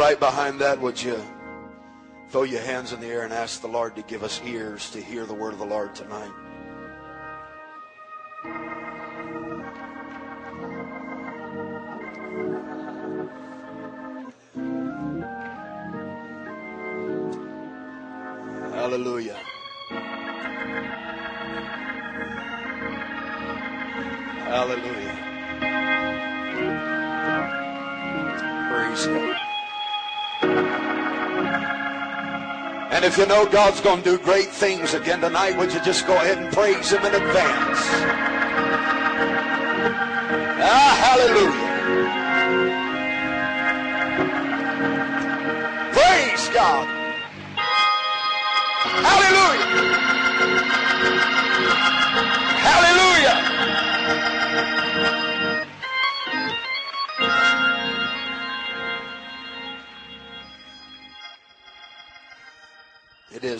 Right behind that, would you throw your hands in the air and ask the Lord to give us ears to hear the word of the Lord tonight? You know God's going to do great things again tonight, would you just go ahead and praise Him in advance? Ah, hallelujah. Praise God. Hallelujah. Hallelujah.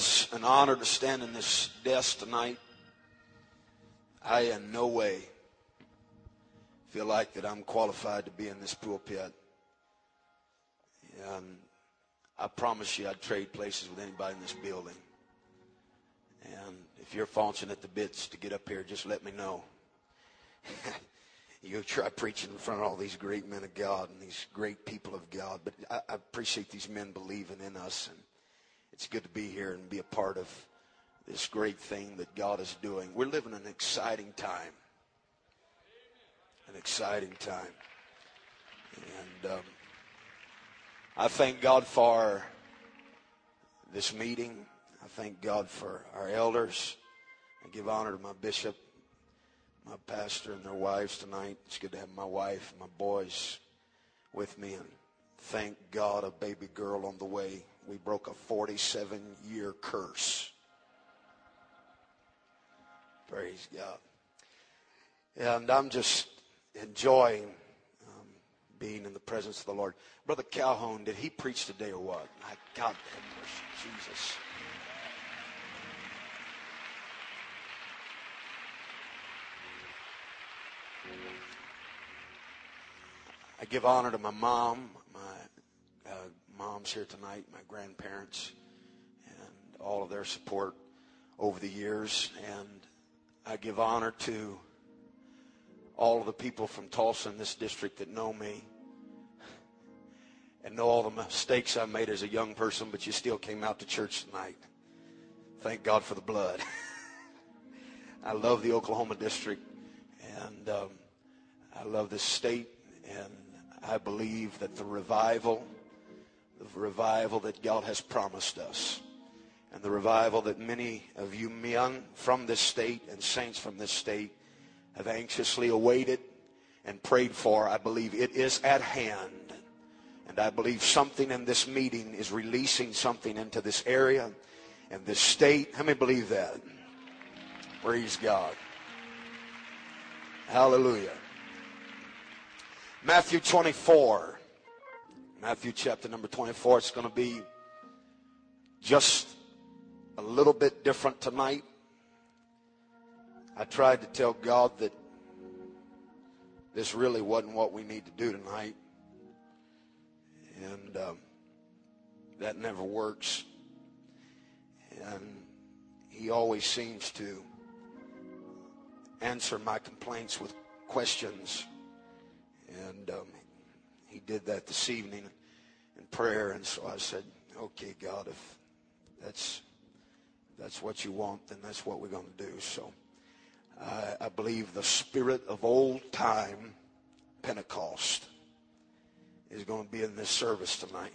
Is an honor to stand in this desk tonight. I in no way feel like that I'm qualified to be in this pulpit. And I promise you I'd trade places with anybody in this building. And if you're falching at the bits to get up here, just let me know. you try preaching in front of all these great men of God and these great people of God. But I, I appreciate these men believing in us. And it's good to be here and be a part of this great thing that God is doing. We're living an exciting time. An exciting time. And um, I thank God for this meeting. I thank God for our elders. I give honor to my bishop, my pastor, and their wives tonight. It's good to have my wife, my boys with me, and thank God a baby girl on the way. We broke a 47 year curse. Praise God. And I'm just enjoying um, being in the presence of the Lord. Brother Calhoun, did he preach today or what? My God, mercy, Jesus. I give honor to my mom, mom's here tonight, my grandparents, and all of their support over the years. And I give honor to all of the people from Tulsa in this district that know me and know all the mistakes I made as a young person, but you still came out to church tonight. Thank God for the blood. I love the Oklahoma district, and um, I love this state, and I believe that the revival, the revival that God has promised us, and the revival that many of you men from this state and saints from this state have anxiously awaited and prayed for, I believe it is at hand. And I believe something in this meeting is releasing something into this area and this state. How many believe that? Praise God. Hallelujah. Matthew 24. Matthew chapter number 24. It's going to be just a little bit different tonight. I tried to tell God that this really wasn't what we need to do tonight. And um, that never works. And he always seems to answer my complaints with questions. And um, did that this evening in prayer. And so I said, okay, God, if that's, that's what you want, then that's what we're going to do. So I, believe the spirit of old time Pentecost is going to be in this service tonight.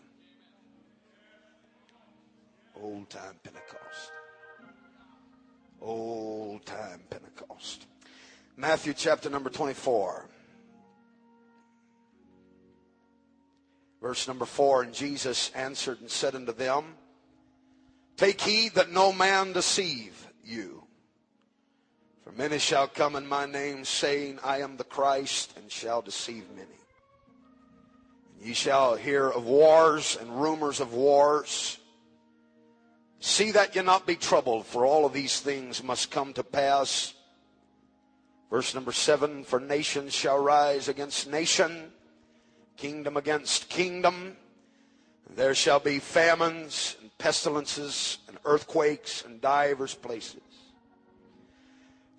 Old time Pentecost. Old time Pentecost. Matthew chapter number 24. Verse number 4 And Jesus answered and said unto them, Take heed that no man deceive you. For many shall come in my name, saying, I am the Christ, and shall deceive many. And ye shall hear of wars and rumors of wars. See that ye not be troubled, for all of these things must come to pass. Verse number seven, for nation shall rise against nation, kingdom against kingdom, There shall be famines and pestilences and earthquakes in divers places.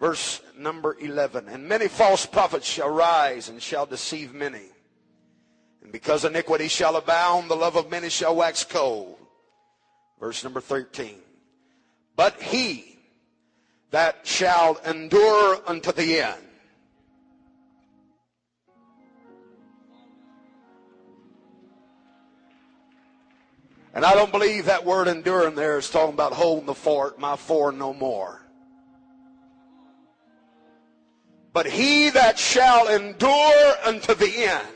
Verse number 11. And many false prophets shall rise and shall deceive many. And because iniquity shall abound, the love of many shall wax cold. Verse number 13. But he that shall endure unto the end. And I don't believe that word enduring there is talking about holding the fort, my for no more. But he that shall endure unto the end,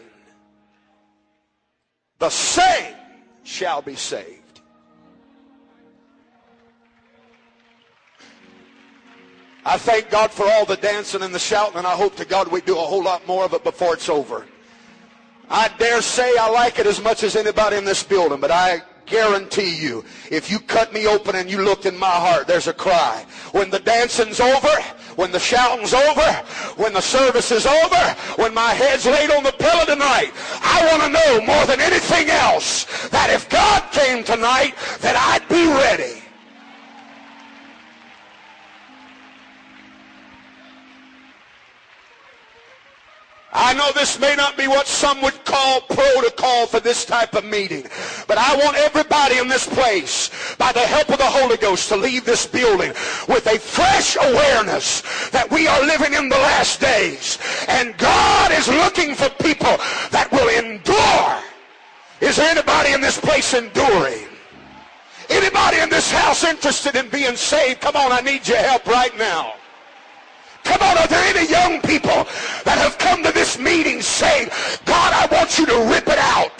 the same shall be saved. I thank God for all the dancing and the shouting, and I hope to God we do a whole lot more of it before it's over. I dare say I like it as much as anybody in this building, but I guarantee you, if you cut me open and you looked in my heart, there's a cry. When the dancing's over, when the shouting's over, when the service is over, when my head's laid on the pillow tonight, I want to know more than anything else that if God came tonight, that I'd be ready. I know this may not be what some would call protocol for this type of meeting, but I want everybody in this place, by the help of the Holy Ghost, to leave this building with a fresh awareness that we are living in the last days. And God is looking for people that will endure. Is there anybody in this place enduring? Anybody in this house interested in being saved? Come on, I need your help right now. Come on, are there any young people that have come to this meeting saying, God, I want you to rip it out.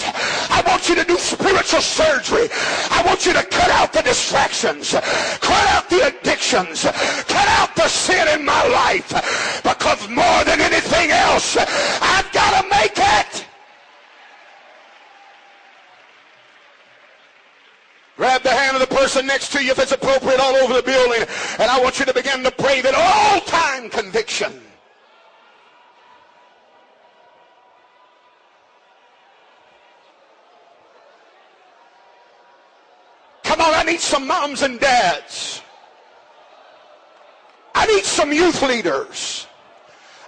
I want you to do spiritual surgery. I want you to cut out the distractions, cut out the addictions, cut out the sin in my life. Because more than anything else, I've got to make it. Grab the hand of the person next to you if it's appropriate all over the building. And I want you to begin to pray that all time conviction. Come on, I need some moms and dads. I need some youth leaders.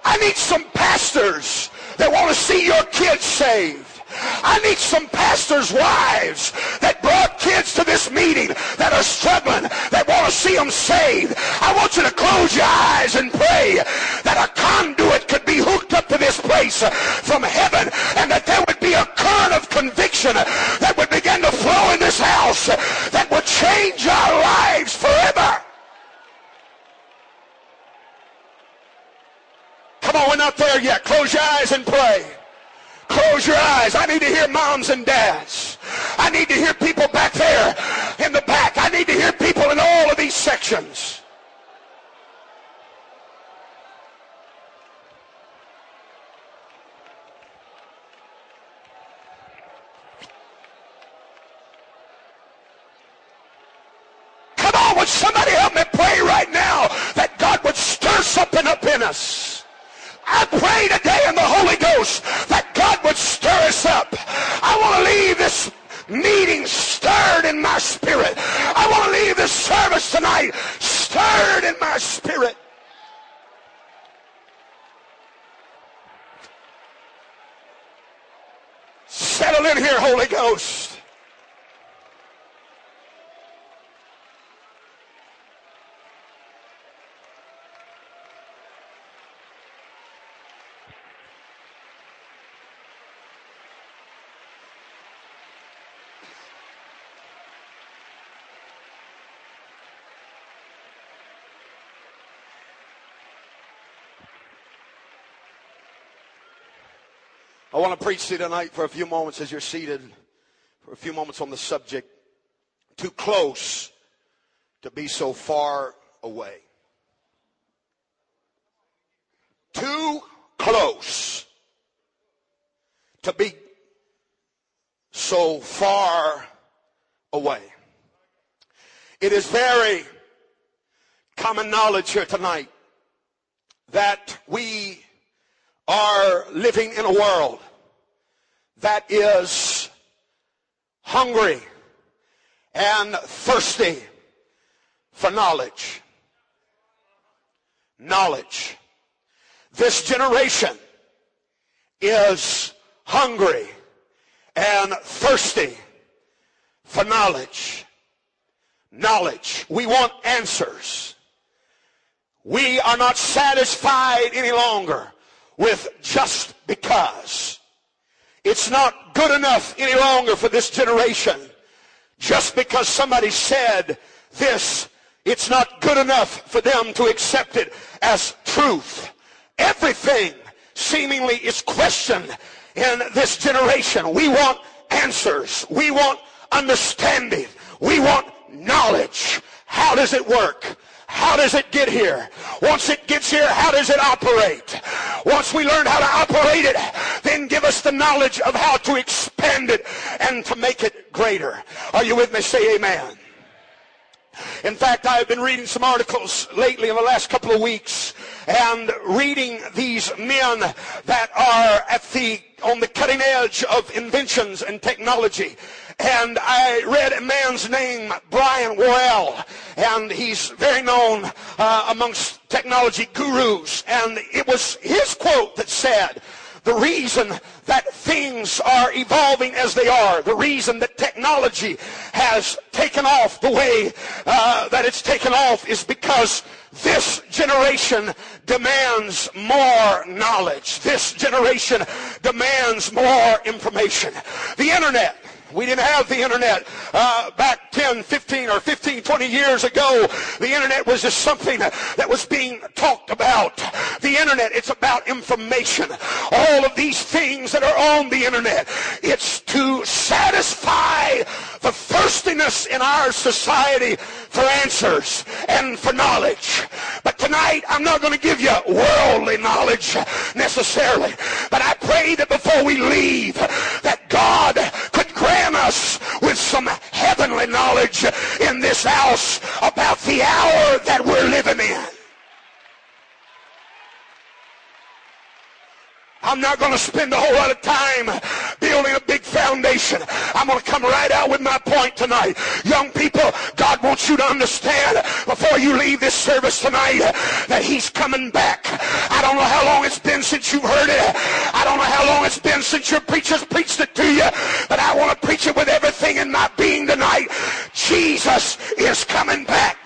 I need some pastors that want to see your kids saved. I need some pastors' wives that brought kids to this meeting that are struggling, that want to see them saved. I want you to close your eyes and pray that a conduit could be hooked up to this place from heaven and that there would be a current of conviction that would begin to flow in this house that would change our lives forever. Come on, we're not there yet. Close your eyes and pray. Close your eyes. I need to hear moms and dads. I need to hear people back there in the back. I need to hear people in all of these sections. Come on, would somebody help me pray right now that God would stir something up in us? I pray today in the Holy Ghost that God would stir us up. I want to leave this meeting stirred in my spirit. I want to leave this service tonight stirred in my spirit. Settle in here, Holy Ghost. I want to preach to you tonight for a few moments as you're seated, for a few moments on the subject, too close to be so far away. Too close to be so far away. It is very common knowledge here tonight that we are living in a world that is hungry and thirsty for knowledge. Knowledge. This generation is hungry and thirsty for knowledge. Knowledge. We want answers. We are not satisfied any longer with just because. It's not good enough any longer for this generation. Just because somebody said this, it's not good enough for them to accept it as truth. Everything seemingly is questioned in this generation. We want answers. We want understanding. We want knowledge. How does it work? How does it get here? Once it gets here, how does it operate? Once we learn how to operate it, then give us the knowledge of how to expand it and to make it greater. Are you with me? Say amen. In fact, I've been reading some articles lately in the last couple of weeks and reading these men that are at the on the cutting edge of inventions and technology. And I read a man's name, Brian Worrell, and he's very known uh, amongst technology gurus. And it was his quote that said, the reason that things are evolving as they are, the reason that technology has taken off the way uh, that it's taken off is because this generation demands more knowledge. This generation demands more information. The internet we didn't have the internet uh, back 10, 15, or 15, 20 years ago. The internet was just something that was being talked about. The internet, it's about information. All of these things that are on the internet, it's to satisfy the thirstiness in our society for answers and for knowledge. But tonight, I'm not going to give you worldly knowledge necessarily. But I pray that before we leave, that God could grant us with some heavenly knowledge in this house about the hour that we're living in. I'm not going to spend a whole lot of time building a big foundation. I'm going to come right out with my point tonight. Young people, God wants you to understand before you leave this service tonight that he's coming back. I don't know how long it's been since you've heard it. I don't know how long it's been since your preachers preached it to you, but I want to preach it with everything in my being tonight. Jesus is coming back.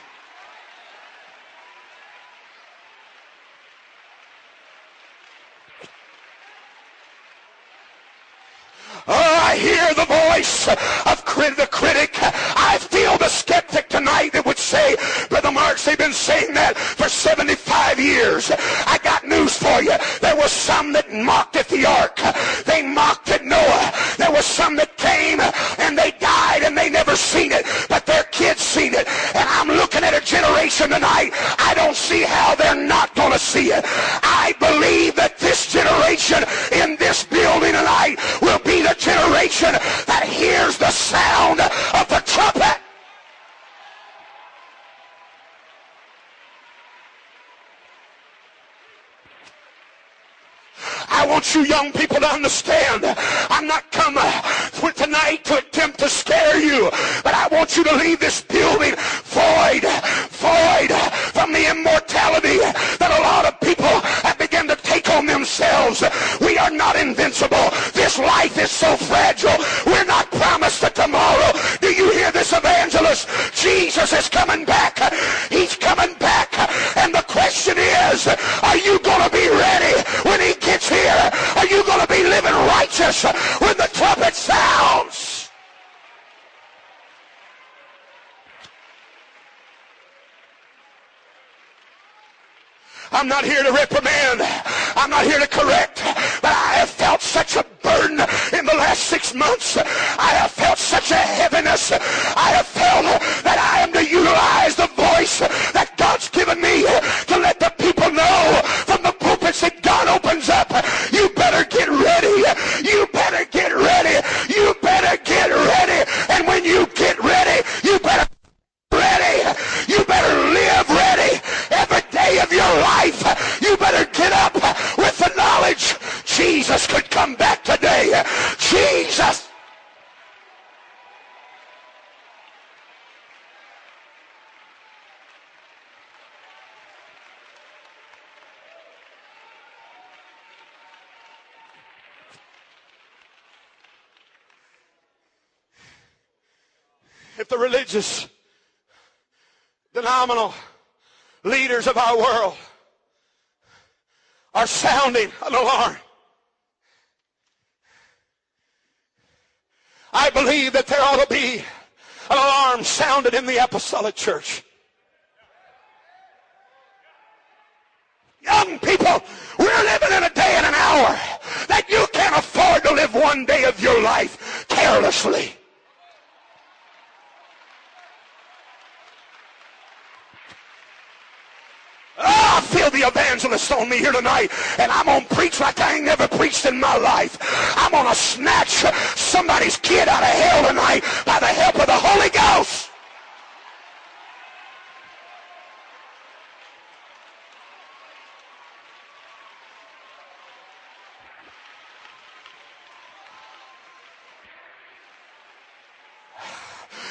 Oh, Hear the voice of the critic. I feel the skeptic tonight that would say, Brother Marks, they've been saying that for 75 years. I got news for you. There were some that mocked at the ark. They religious, denominational leaders of our world are sounding an alarm, I believe that there ought to be an alarm sounded in the apostolic church. Young people, we're living in a day and an hour that you can't afford to live one day of your life carelessly. Oh, I feel the evangelist on me here tonight, and I'm going to preach like I ain't never preached in my life. I'm going to snatch somebody's kid out of hell tonight by the help of the Holy Ghost.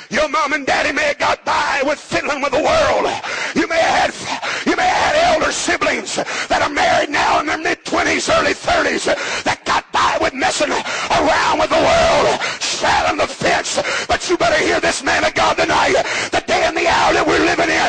Your mom and daddy may have got by with fiddling with the world. You may have had, you may have had elder siblings that are married now in their mid-20s, early 30s that got by with messing around with the world, straddling the fence. But you better hear this man of God tonight. The day and the hour that we're living in,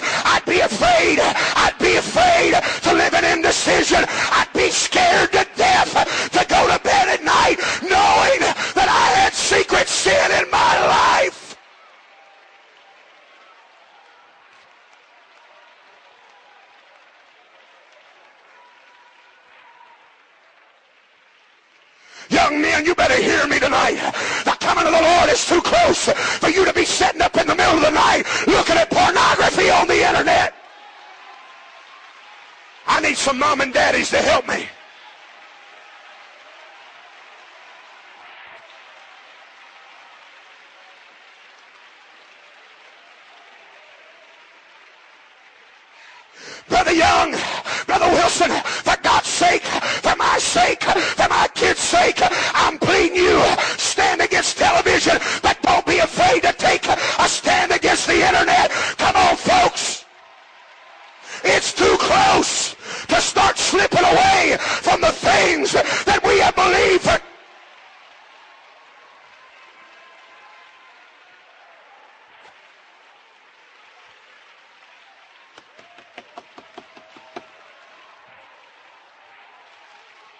some mom and daddies to help me. Brother Young, Brother Wilson, for God's sake, for my sake, for my kids' sake, I'm pleading you, stand against television, but don't be afraid to take a stand against the internet. Come on, folks. It's too close to start slipping away from the things that we have believed for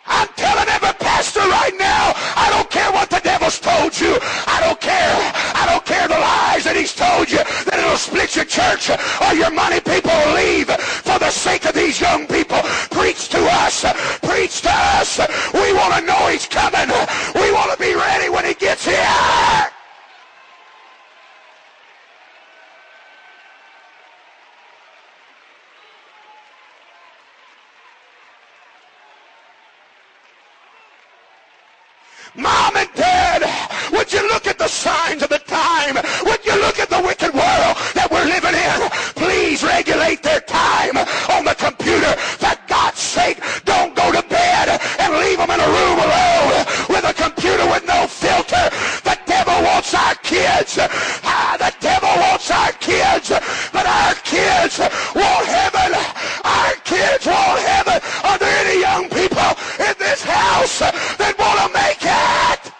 I'm telling every pastor right now, I don't care what the devil's told you. I don't care. I don't care the lies that he's told you that it'll split your church or your money people will leave for the sake of these young people. Preach to us. Preach to us. We want to know he's coming. We want to be ready when he gets here. Mom and Dad, would you look at the signs of the time? Would you look at the wicked world that we're living in? Please regulate their time on the computer. For God's sake, don't go to bed and leave them in a room alone with a computer with no filter. The devil wants our kids. Ah, the devil wants our kids. But our kids want heaven. Our kids want heaven. Are there any young people in this house that want to make it?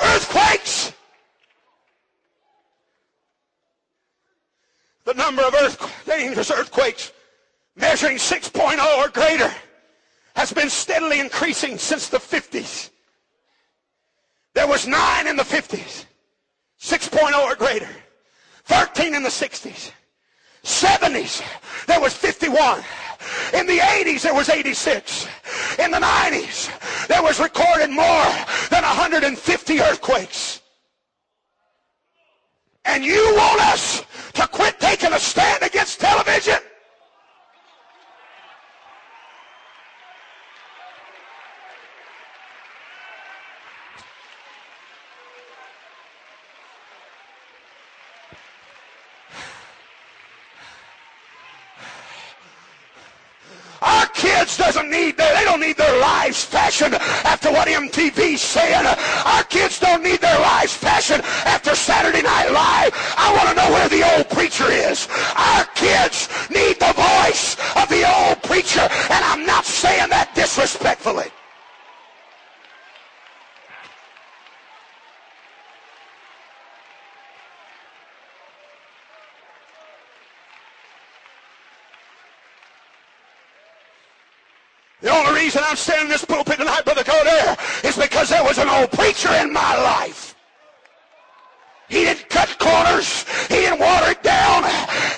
Earthquakes! The number of earth, dangerous earthquakes measuring 6.0 or greater has been steadily increasing since the 50s. There was nine in the 50s, 6.0 or greater, 13 in the 60s, 70s, there was 51. In the 80s, there was 86. In the 90s, there was recorded more than 150 earthquakes. And you want us to quit taking a stand against television? Our kids doesn't need their, they don't need their lives fashioned after what TV saying our kids don't need their lives fashioned after Saturday Night Live. I want to know where the old preacher is. Our kids need the voice of the old preacher, and I'm not saying that disrespectfully. The only reason I'm standing in this pulpit tonight, Brother Coder, is because there was an old preacher in my life. He didn't cut corners. He didn't water it down.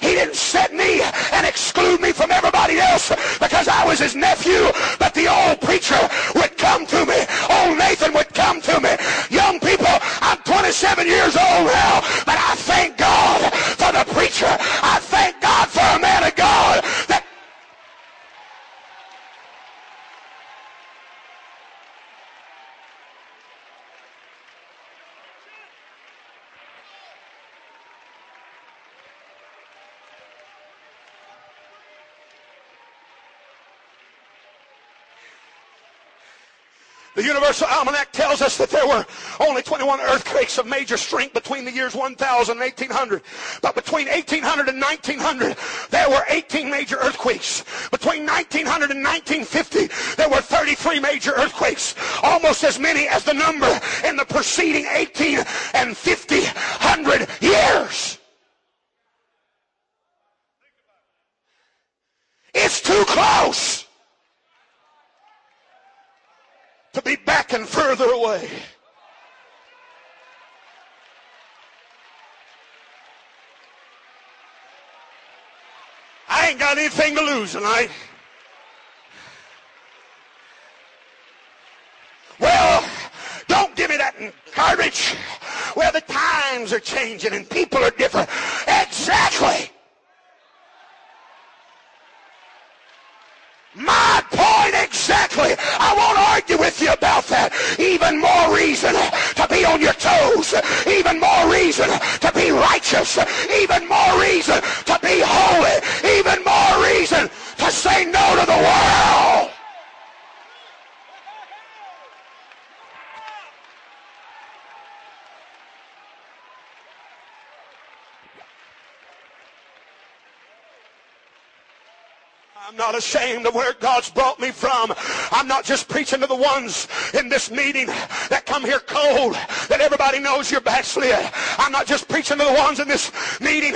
He didn't set me and exclude me from everybody else because I was his nephew. But the old preacher would come to me. Old Nathan would come to me. Young people, I'm 27 years old now, but I thank God for the preacher. I thank God for a man of God that The Universal Almanac tells us that there were only 21 earthquakes of major strength between the years 1000 and 1800. But between 1800 and 1900, there were 18 major earthquakes. Between 1900 and 1950, there were 33 major earthquakes. Almost as many as the number in the preceding 18 and 50 hundred years. It's too close. To be backing further away. I ain't got anything to lose tonight. Well, don't give me that garbage. Well, the times are changing and people are different. Exactly. My point exactly. I won't argue with you about that. Even more reason to be on your toes. Even more reason to be righteous. Even more reason to be holy. Even more reason to say no to the world. I'm not ashamed of where God's brought me from. I'm not just preaching to the ones in this meeting that come here cold, that everybody knows you're backslid. I'm not just preaching to the ones in this meeting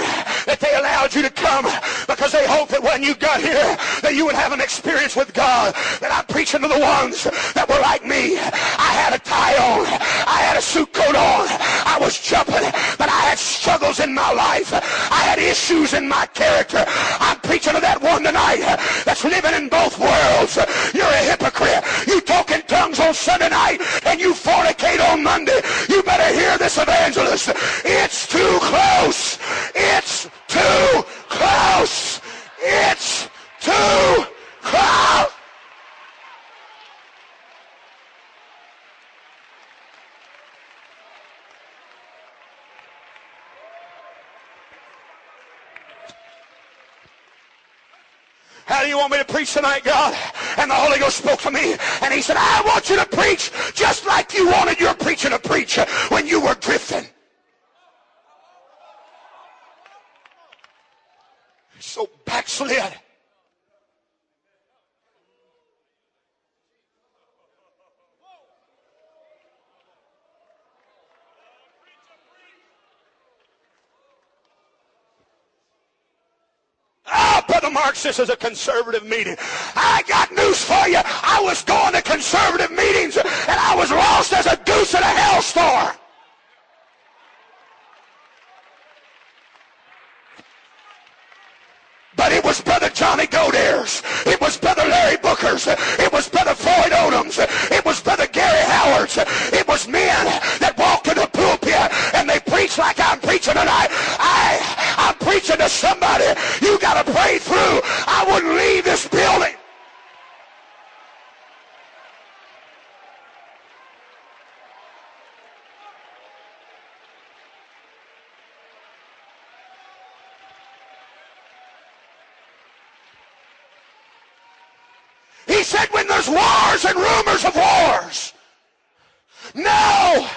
that they allowed you to come because they hope that when you got here that you would have an experience with God. That I'm preaching to the ones that were like me. I had a tie on. I had a suit coat on. I was jumping, but I had struggles in my life. I had issues in my character. I'm preaching to that one tonight uh, that's living in both worlds. You're a hypocrite. You talk in tongues on Sunday night and you fornicate on Monday. You better hear this evangelist. It's too close. It's too close. It's too close. How do you want me to preach tonight, God? And the Holy Ghost spoke to me, and he said, I want you to preach just like you wanted your preacher to preach when you were drifting. So backslid. Ah, Brother Mark, this is a conservative meeting. I got news for you. I was going to conservative meetings and I was lost as a goose in a hailstorm. But it was Brother Johnny Godair's. It was Brother Larry Booker's. It was Brother Floyd Odom's. It was Brother Gary Howard's. It was men that walked in the pulpit and they preached like I'm preaching tonight. I, I'm preaching to somebody. You got to pray through. I wouldn't leave this building. He said when there's wars and rumors of wars, know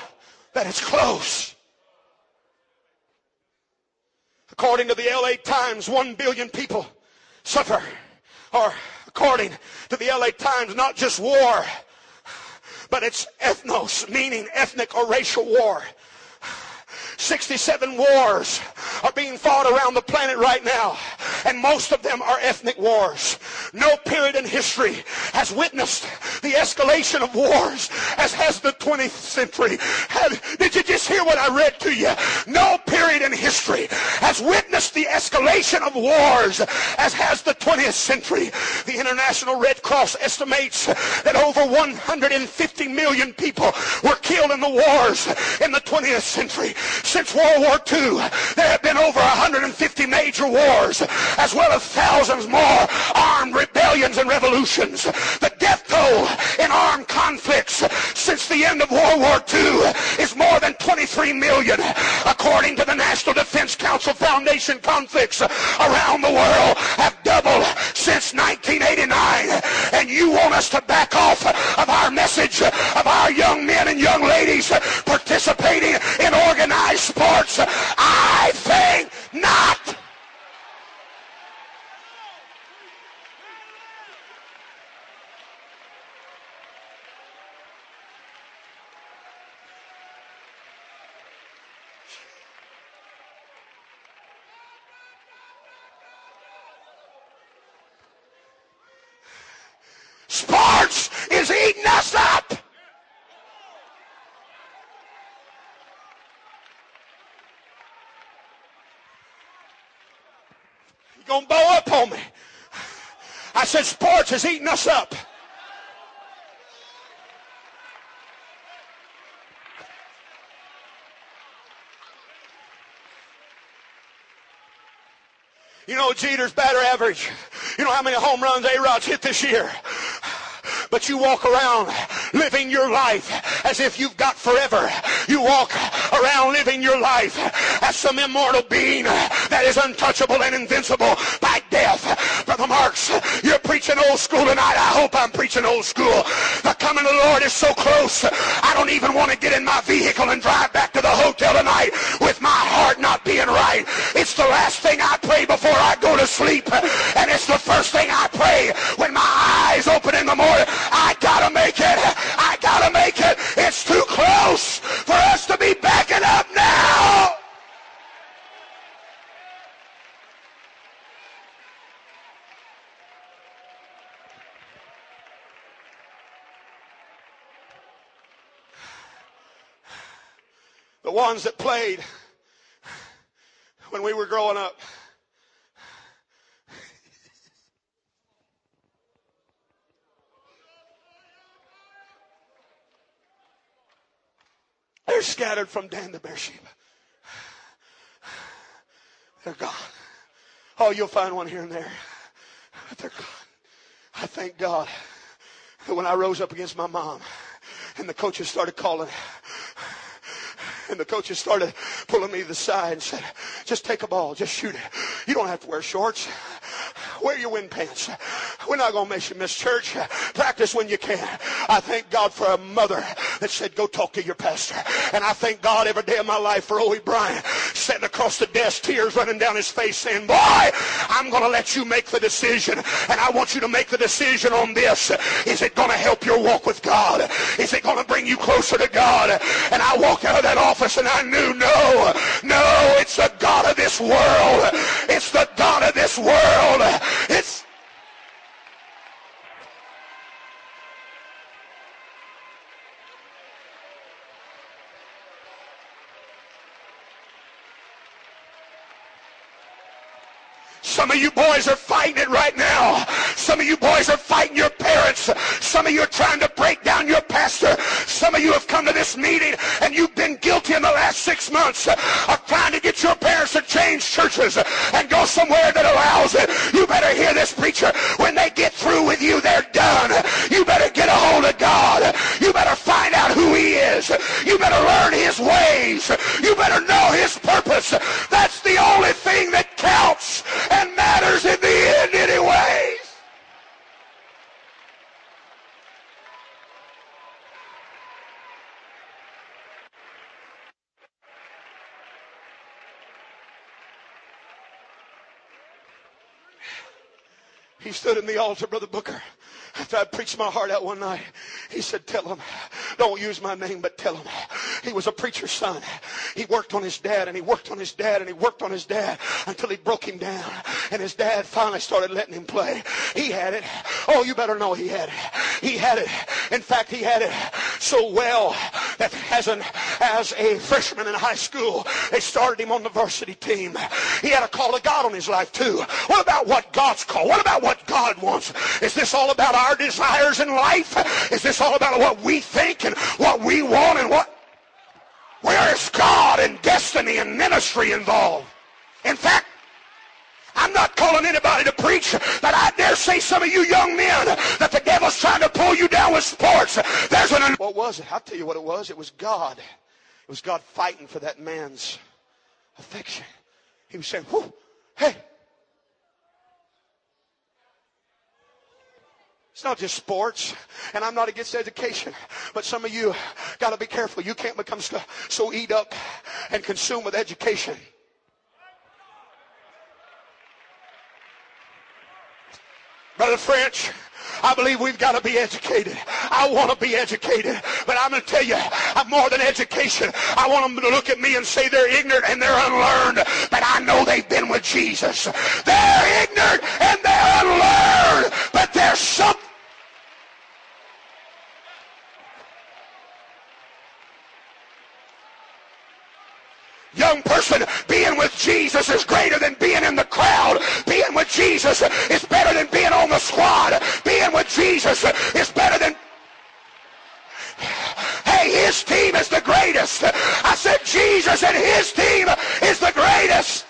that it's close. According to the LA Times, one billion people suffer. Or according to the LA Times, not just war, but it's ethnos, meaning ethnic or racial war. 67 wars are being fought around the planet right now, and most of them are ethnic wars. No period in history has witnessed the escalation of wars as has the 20th century. Did you just hear what I read to you? No period in history has witnessed the escalation of wars as has the 20th century. The International Red Cross estimates that over 150 million people were killed in the wars in the 20th century. Since World War II, there have been over 150 major wars, as well as thousands more armed rebellions and revolutions. The death toll in armed conflicts since the end of World War II is more than 23 million. According to the National Defense Council Foundation, conflicts around the world have doubled since 1989. And you want us to back off of our message of our young men and young ladies participating in organized sports? I think not. Sports is eating us up. You gonna bow up on me? I said sports is eating us up. You know Jeter's batter average. You know how many home runs A-Rod's hit this year. But you walk around living your life as if you've got forever. You walk around living your life as some immortal being that is untouchable and invincible by death. Brother Marks, you're preaching old school tonight. I hope I'm preaching old school. The coming of the Lord is so close. I don't even want to get in my vehicle and drive back to the hotel tonight with my heart not being right. It's the last thing I pray before I go to sleep. And it's the first thing I pray when my eyes open in the morning. I gotta make it. I gotta make it. It's too close for us to be backing up now. The ones that played when we were growing up. They're scattered from Dan to Beersheba. They're gone. Oh, you'll find one here and there, but they're gone. I thank God that when I rose up against my mom and the coaches started calling, and the coaches started pulling me to the side and said, just take a ball, just shoot it. You don't have to wear shorts. Wear your wind pants. We're not going to make you miss church. Practice when you can. I thank God for a mother that said, go talk to your pastor. And I thank God every day of my life for Owie Bryant sitting across the desk, tears running down his face saying, boy, I'm going to let you make the decision. And I want you to make the decision on this. Is it going to help your walk with God? Is it going to bring you closer to God? And I walked out of that office and I knew, no, no, it's the God of this world. It's the God of this world. It's Some of you boys are fighting it right now. Some of you boys are fighting your parents. Some of you are trying to break down your pastor. Some of you have come to this meeting and you've been guilty in the last six months of trying to get your parents to change churches and go somewhere that allows it. You better hear this preacher. When they get through with you, they're done. You better get a hold of God. You better find out who he is. You better learn his ways. You better know his purpose. That's the only thing that counts and matters in the end anyways. Stood in the altar, Brother Booker. After I preached my heart out one night, he said, tell him, don't use my name, but tell him. He was a preacher's son. He worked on his dad and he worked on his dad and he worked on his dad until he broke him down. And his dad finally started letting him play. He had it. Oh, you better know he had it. He had it. In fact, he had it so well that as, an, as a freshman in high school, they started him on the varsity team. He had a call of God on his life too. What about what God's call? What about what God wants? Is this all about our desires in life? Is this all about what we think and what we want and what? Where is God and destiny and ministry involved? In fact, I'm not calling anybody to preach, but I dare say some of you young men that the devil's trying to pull you down with sports. There's an. What was it? I'll tell you what it was. It was God. Was God fighting for that man's affection. He was saying, Whoo, hey, It's not just sports, and I'm not against education, but some of you got to be careful. You can't become so eat up and consumed with education. Brother French, I believe we've got to be educated. I want to be educated. But I'm going to tell you, I'm more than education. I want them to look at me and say they're ignorant and they're unlearned. But I know they've been with Jesus. They're ignorant and they're unlearned. But there's something young person, being with Jesus is greater than being in the crowd. Being with Jesus is better than being on the squad. Being with Jesus is better than his team is the greatest. I said Jesus and his team is the greatest.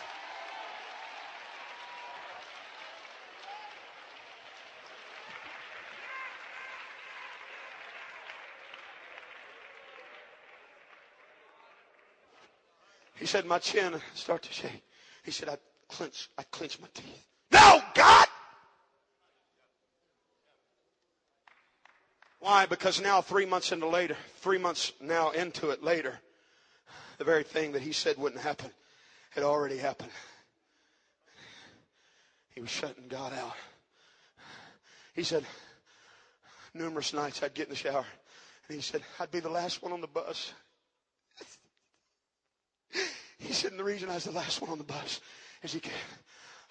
He said, my chin started to shake. He said, I clench, I clench my teeth. No, God! Why? Because now three months into later, three months now into it later, the very thing that he said wouldn't happen had already happened. He was shutting God out. He said, numerous nights I'd get in the shower and he said, I'd be the last one on the bus. He said, and the reason I was the last one on the bus is he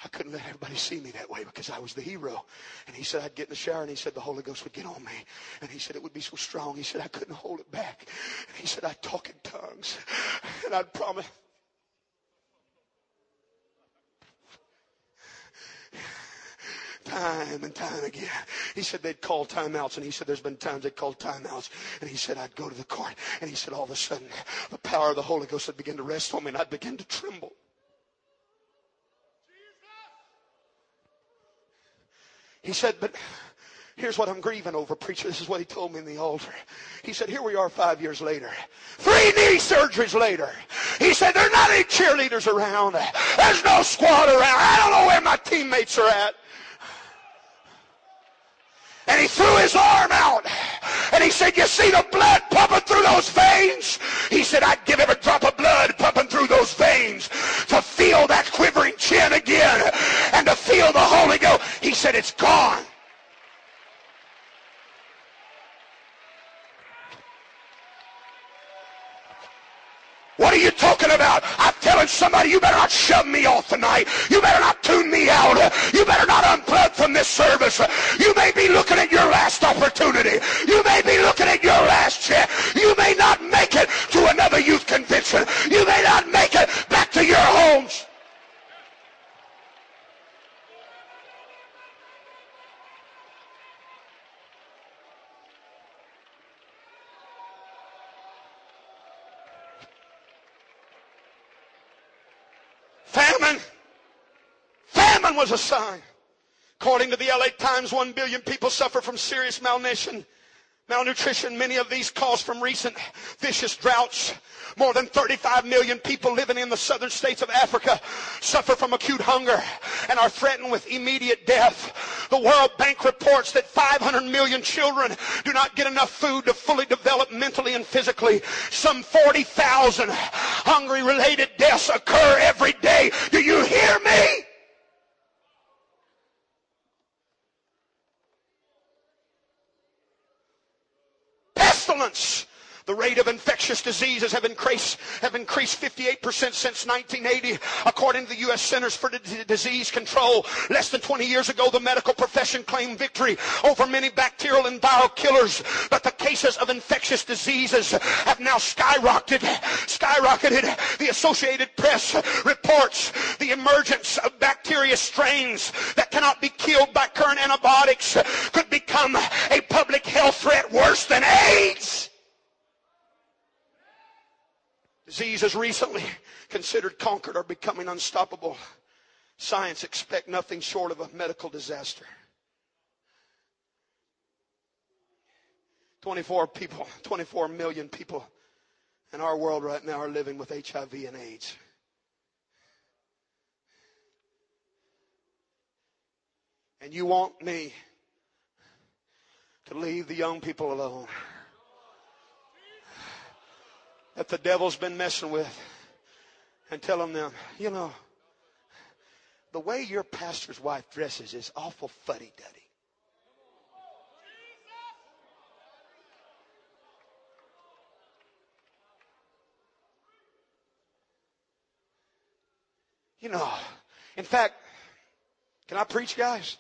I couldn't let everybody see me that way because I was the hero. And he said, I'd get in the shower and he said, the Holy Ghost would get on me. And he said, it would be so strong. He said, I couldn't hold it back. And he said, I'd talk in tongues and I'd promise. time and time again. He said they'd call timeouts, and he said there's been times they called timeouts, and he said I'd go to the court, and he said all of a sudden the power of the Holy Ghost would begin to rest on me, and I'd begin to tremble. He said, but Here's what I'm grieving over, preacher. This is what he told me in the altar. He said, here we are five years later. Three knee surgeries later. He said, there's not any cheerleaders around. There's no squad around. I don't know where my teammates are at and he threw his arm out. And he said, you see the blood pumping through those veins? He said, I'd give every drop of blood pumping through those veins feel that quivering chin again and to feel the Holy Ghost. He said, it's gone. What are you talking about? I'm telling somebody you better not shove me off tonight. You better not tune me out. You better not unplug from this service. You may be looking at your last opportunity. You may be looking at your last chance. You may not make it to another youth convention. You may not make it your homes. Famine. Famine was a sign. According to the LA Times, one billion people suffer from serious malnutrition. Malnutrition, many of these caused from recent vicious droughts. More than 35 million people living in the southern states of Africa suffer from acute hunger and are threatened with immediate death. The World Bank reports that 500 million children do not get enough food to fully develop mentally and physically. Some 40,000 hungry related deaths occur every day. Do you hear me? Pestilence. The rate of infectious diseases have increased, have increased 58% since 1980, according to the U.S. Centers for Disease Control. Less than 20 years ago, the medical profession claimed victory over many bacterial and viral killers, but the cases of infectious diseases have now skyrocketed. Skyrocketed. The Associated Press reports the emergence of bacteria strains that cannot be killed by current antibiotics could become a public health threat worse than AIDS. Diseases recently considered conquered are becoming unstoppable. Science expect nothing short of a medical disaster. 24 people, 24 million people in our world right now are living with HIV and AIDS. And you want me to leave the young people alone that the devil's been messing with and telling them, you know, the way your pastor's wife dresses is awful fuddy duddy. You know, in fact, can I preach, guys?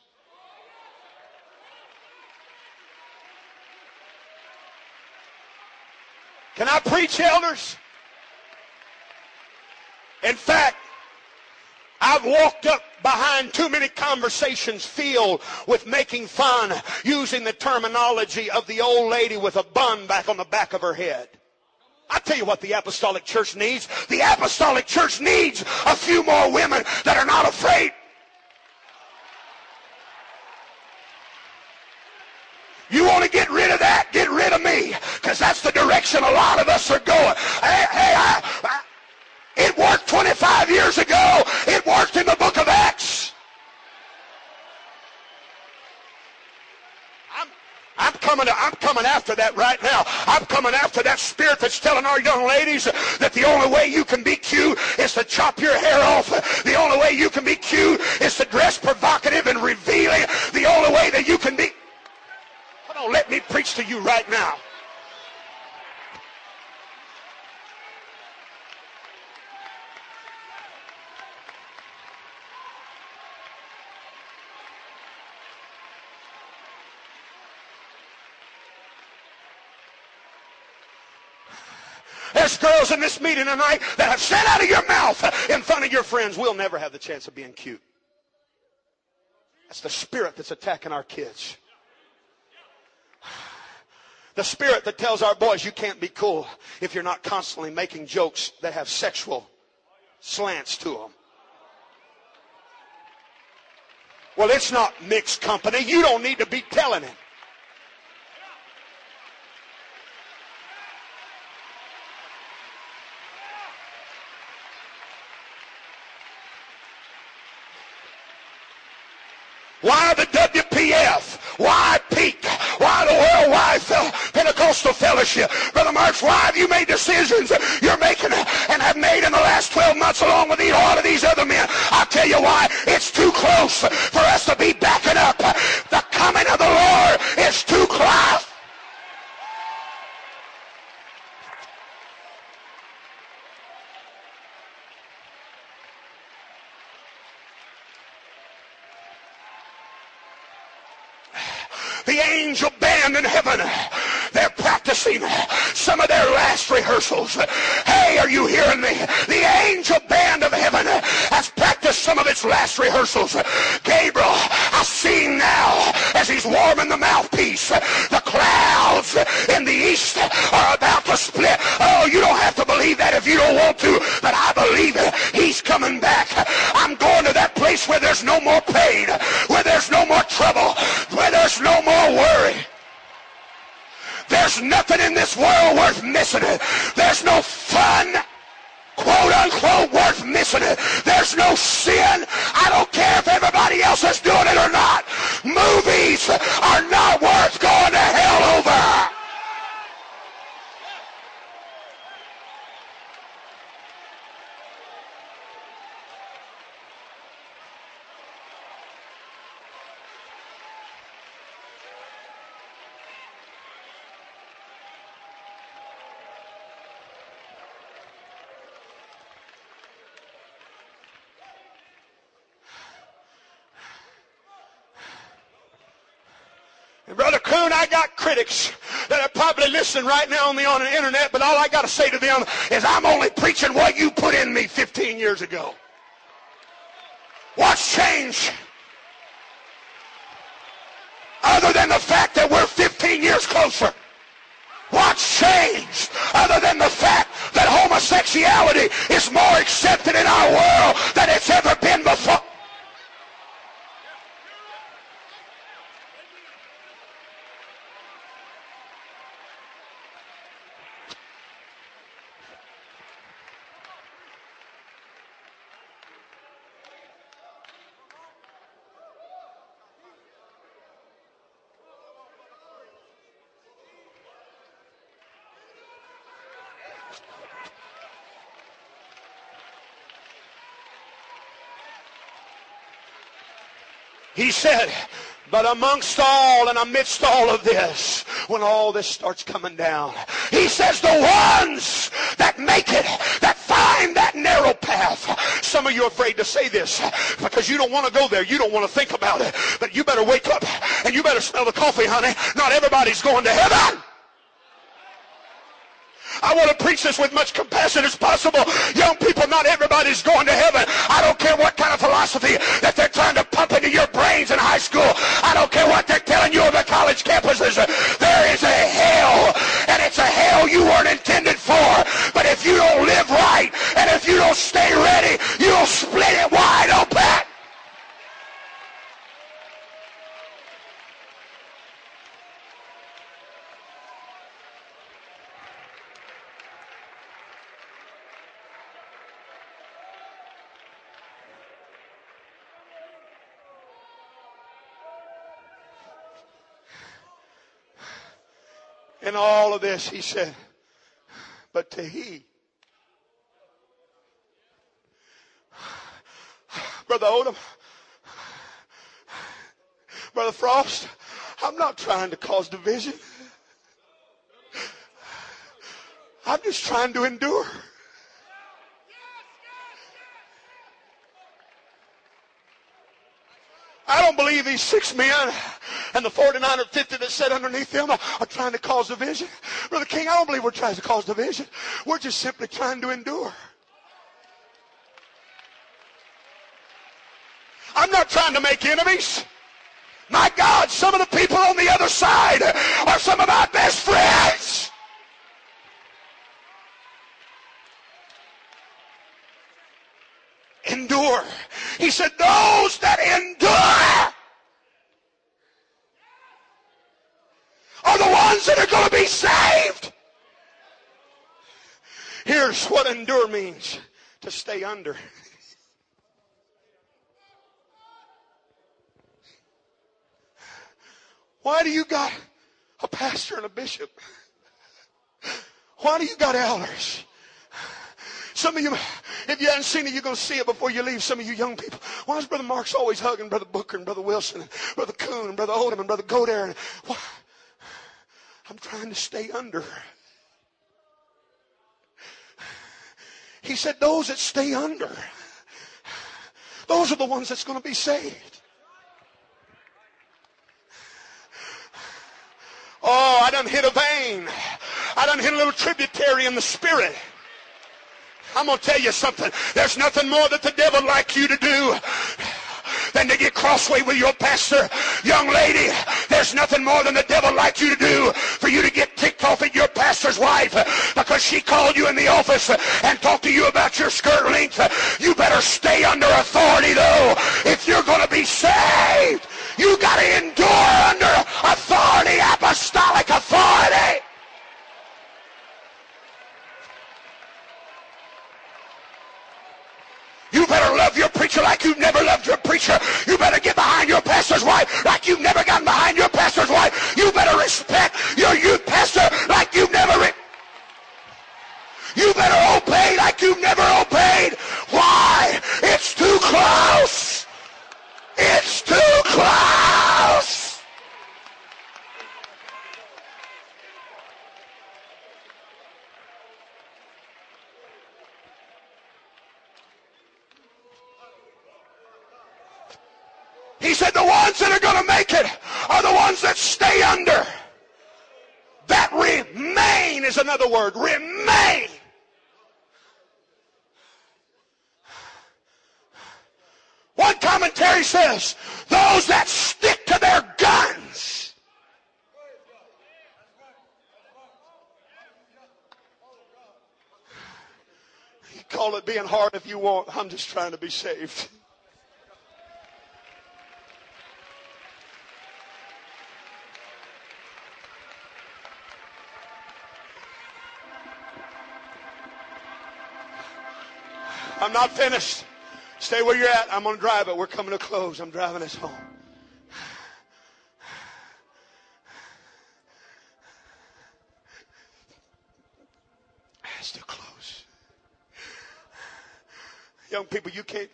Can I preach, elders? In fact, I've walked up behind too many conversations filled with making fun using the terminology of the old lady with a bun back on the back of her head. I tell you what the apostolic church needs. The apostolic church needs a few more women that are not afraid You want to get rid of that? Get rid of me. Because that's the direction a lot of us are going. Hey, hey, I, I, it worked 25 years ago. It worked in the book of Acts. I'm, coming, I'm coming after that right now. I'm coming after that spirit that's telling our young ladies that the only way you can be cute is to chop your hair off. The only way you can be cute is to dress provocative and revealing. The only way that you can be Hold on, let me preach to you right now. Girls in this meeting tonight that have said out of your mouth in front of your friends, we'll never have the chance of being cute. That's the spirit that's attacking our kids. The spirit that tells our boys you can't be cool if you're not constantly making jokes that have sexual slants to them. Well, it's not mixed company. You don't need to be telling it. Why the WPF? Why Peak? Why the Worldwide Pentecostal Fellowship? Brother Marks, why have you made decisions you're making and have made in the last 12 months along with a lot of these other men? I'll tell you why. It's too close for us to be backing up. The coming of the Lord is too close. the angel band in heaven. They're practicing some of their last rehearsals. Hey, are you hearing me? The angel band of heaven has practiced some of its last rehearsals. Gabriel, I see now as he's warming the mouthpiece, the clouds in the east are about to split. Oh, you don't have to believe that if you don't want to, but I believe it. He's coming back. I'm going to that place where there's no more pain, where there's no more trouble, where there's no more worry. There's nothing in this world worth missing. It. There's no fun, quote unquote, worth missing. It. There's no sin. I don't care if everybody else is doing it or not. Movies are not worth going to hell over. Coon, I got critics that are probably listening right now on the, on the internet, but all I got to say to them is I'm only preaching what you put in me 15 years ago. What's changed? Other than the fact that we're 15 years closer. What's changed other than the fact that homosexuality is more accepted in our world than it's ever been before? He said, but amongst all and amidst all of this, when all this starts coming down, he says the ones that make it, that find that narrow path. Some of you are afraid to say this because you don't want to go there. You don't want to think about it. But you better wake up and you better smell the coffee, honey. Not everybody's going to heaven. I want to preach this with much compassion as possible. Young people, not everybody's going to heaven. I don't care what kind of philosophy that they're trying to pump into your brains in high school. I don't care what they're telling you on the college campuses. There is a hell, and it's a hell you weren't intended for. But if you don't live right, and if you don't stay ready, you'll split it wide open. All of this, he said, but to he, Brother Odom, Brother Frost, I'm not trying to cause division. I'm just trying to endure. I don't believe these six men and the 49 or 50 that sat underneath them are, are trying to cause division. Brother King, I don't believe we're trying to cause division. We're just simply trying to endure. I'm not trying to make enemies. My God, some of the people on the other side are some of my best friends. Endure. He said, those that endure are the ones that are going to be saved. Here's what endure means to stay under. Why do you got a pastor and a bishop? Why do you got elders? Some of you, if you haven't seen it, you're going to see it before you leave. Some of you young people. Why is Brother Marks always hugging Brother Booker and Brother Wilson and Brother Coon and Brother Odom and Brother Godare? And why? I'm trying to stay under. He said, those that stay under, those are the ones that's going to be saved. Oh, I done hit a vein. I done hit a little tributary in the spirit. I'm going to tell you something. There's nothing more that the devil like you to do than to get crossway with your pastor. Young lady, there's nothing more than the devil like you to do for you to get ticked off at your pastor's wife because she called you in the office and talked to you about your skirt length. You better stay under authority though. If you're going to be saved, you got to endure under authority, apostolic authority. You better love your preacher like you've never loved your preacher. You better get behind your pastor's wife like you've never gotten behind your pastor's wife. You better respect your youth pastor like you've never. Re- you better obey like you've never obeyed. Why? It's too close. It's too close. He He said the ones that are the ones that stay under. That remain is another word. Remain. One commentary says, those that stick to their guns. You call it being hard if you want. I'm just trying to be saved. I'm not finished. Stay where you're at. I'm going to drive it. We're coming to close. I'm driving us home. Still close. Young people, you can't,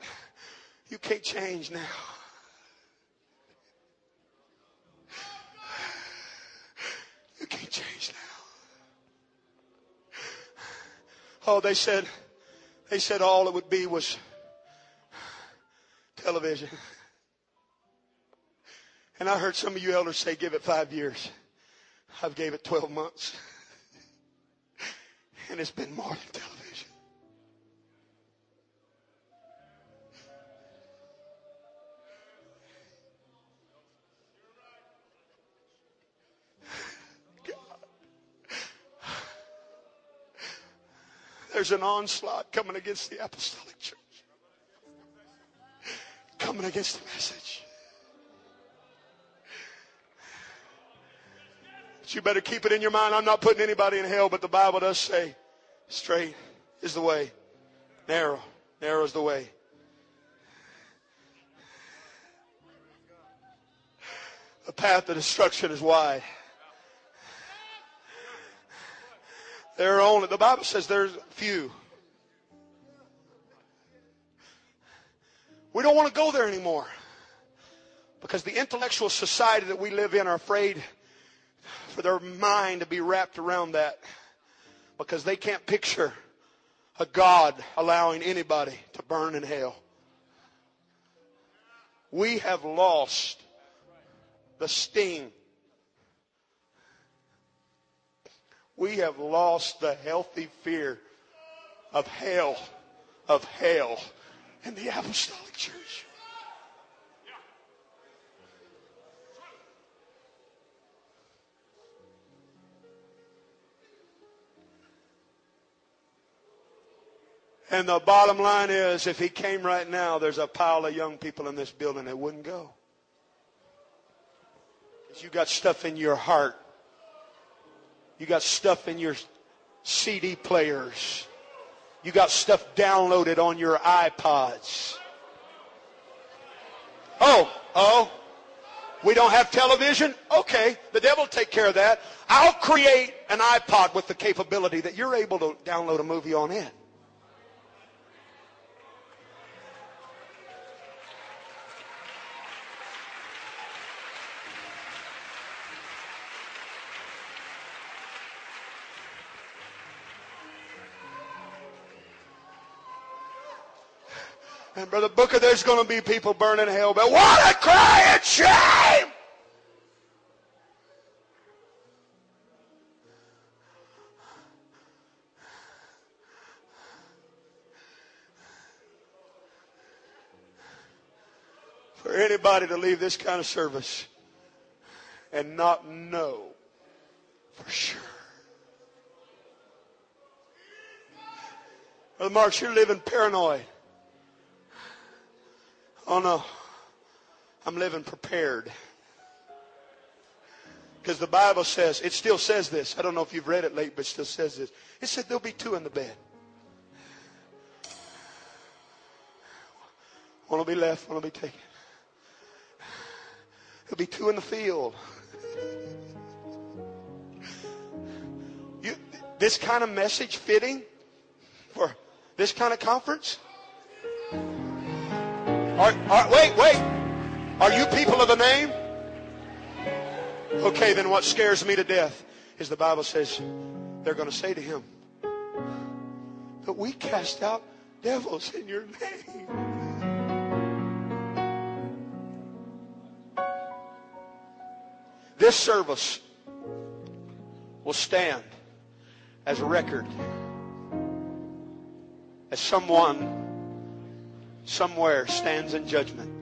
you can't change now. You can't change now. Oh, they said, they said all it would be was television. And I heard some of you elders say, give it five years. I've gave it 12 months. And it's been more than television. There's an onslaught coming against the apostolic church. Coming against the message. But you better keep it in your mind. I'm not putting anybody in hell, but the Bible does say straight is the way. Narrow. Narrow is the way. The path to destruction is wide. There are only, the Bible says there's few. We don't want to go there anymore. Because the intellectual society that we live in are afraid for their mind to be wrapped around that. Because they can't picture a God allowing anybody to burn in hell. We have lost the sting we have lost the healthy fear of hell, of hell in the apostolic church. And the bottom line is, if he came right now, there's a pile of young people in this building that wouldn't go. Because you got stuff in your heart you got stuff in your CD players. You got stuff downloaded on your iPods. Oh, oh, we don't have television? Okay, the devil will take care of that. I'll create an iPod with the capability that you're able to download a movie on it. And Brother Booker, there's going to be people burning hell, but what a cry crying shame! For anybody to leave this kind of service and not know for sure. Brother Mark, you're living paranoid. Oh no, I'm living prepared. Because the Bible says, it still says this. I don't know if you've read it late, but it still says this. It said there'll be two in the bed. One will be left, one will be taken. There'll be two in the field. You, this kind of message fitting for this kind of conference? Are, are, wait, wait. Are you people of the name? Okay, then what scares me to death is the Bible says they're going to say to him, But we cast out devils in your name. This service will stand as a record as someone somewhere stands in judgment.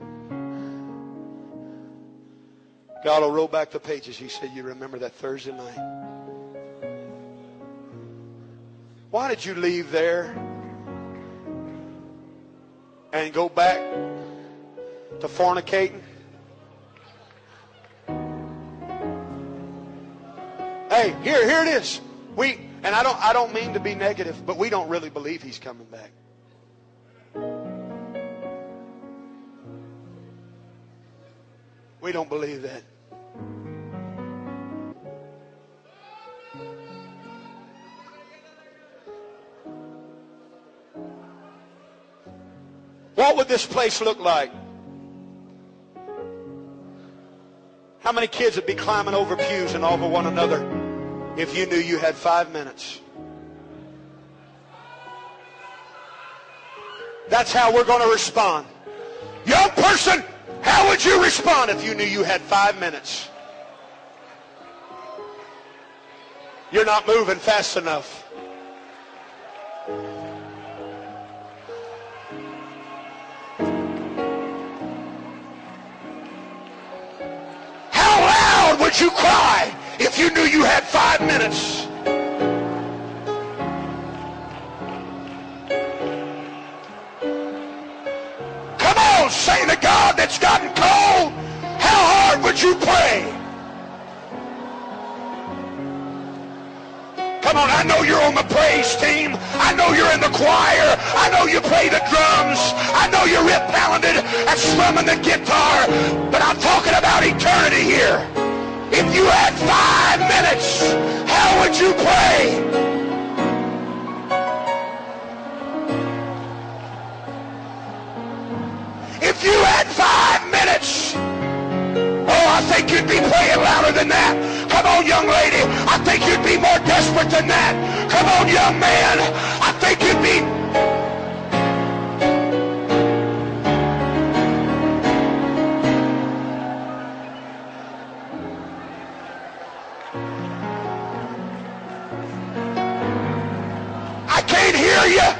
God will roll back the pages. He said, You remember that Thursday night? Why did you leave there and go back to fornicating? Hey, here, here it is. We and I don't I don't mean to be negative, but we don't really believe he's coming back. We don't believe that. What would this place look like? How many kids would be climbing over pews and over one another if you knew you had five minutes? That's how we're going to respond. Young person, how would you respond if you knew you had five minutes? You're not moving fast enough. How loud would you cry if you knew you had five minutes? Gotten cold, how hard would you pray? Come on, I know you're on the praise team. I know you're in the choir. I know you play the drums. I know you're rip talented at strumming the guitar. But I'm talking about eternity here. If you had five minutes, how would you pray? Five minutes, oh, I think you'd be praying louder than that. Come on, young lady. I think you'd be more desperate than that. Come on, young man. I think you'd be. I can't hear you.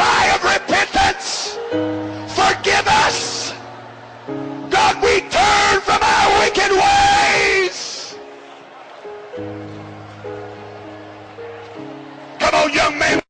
Cry of repentance. Forgive us. God, we turn from our wicked ways. Come on, young man.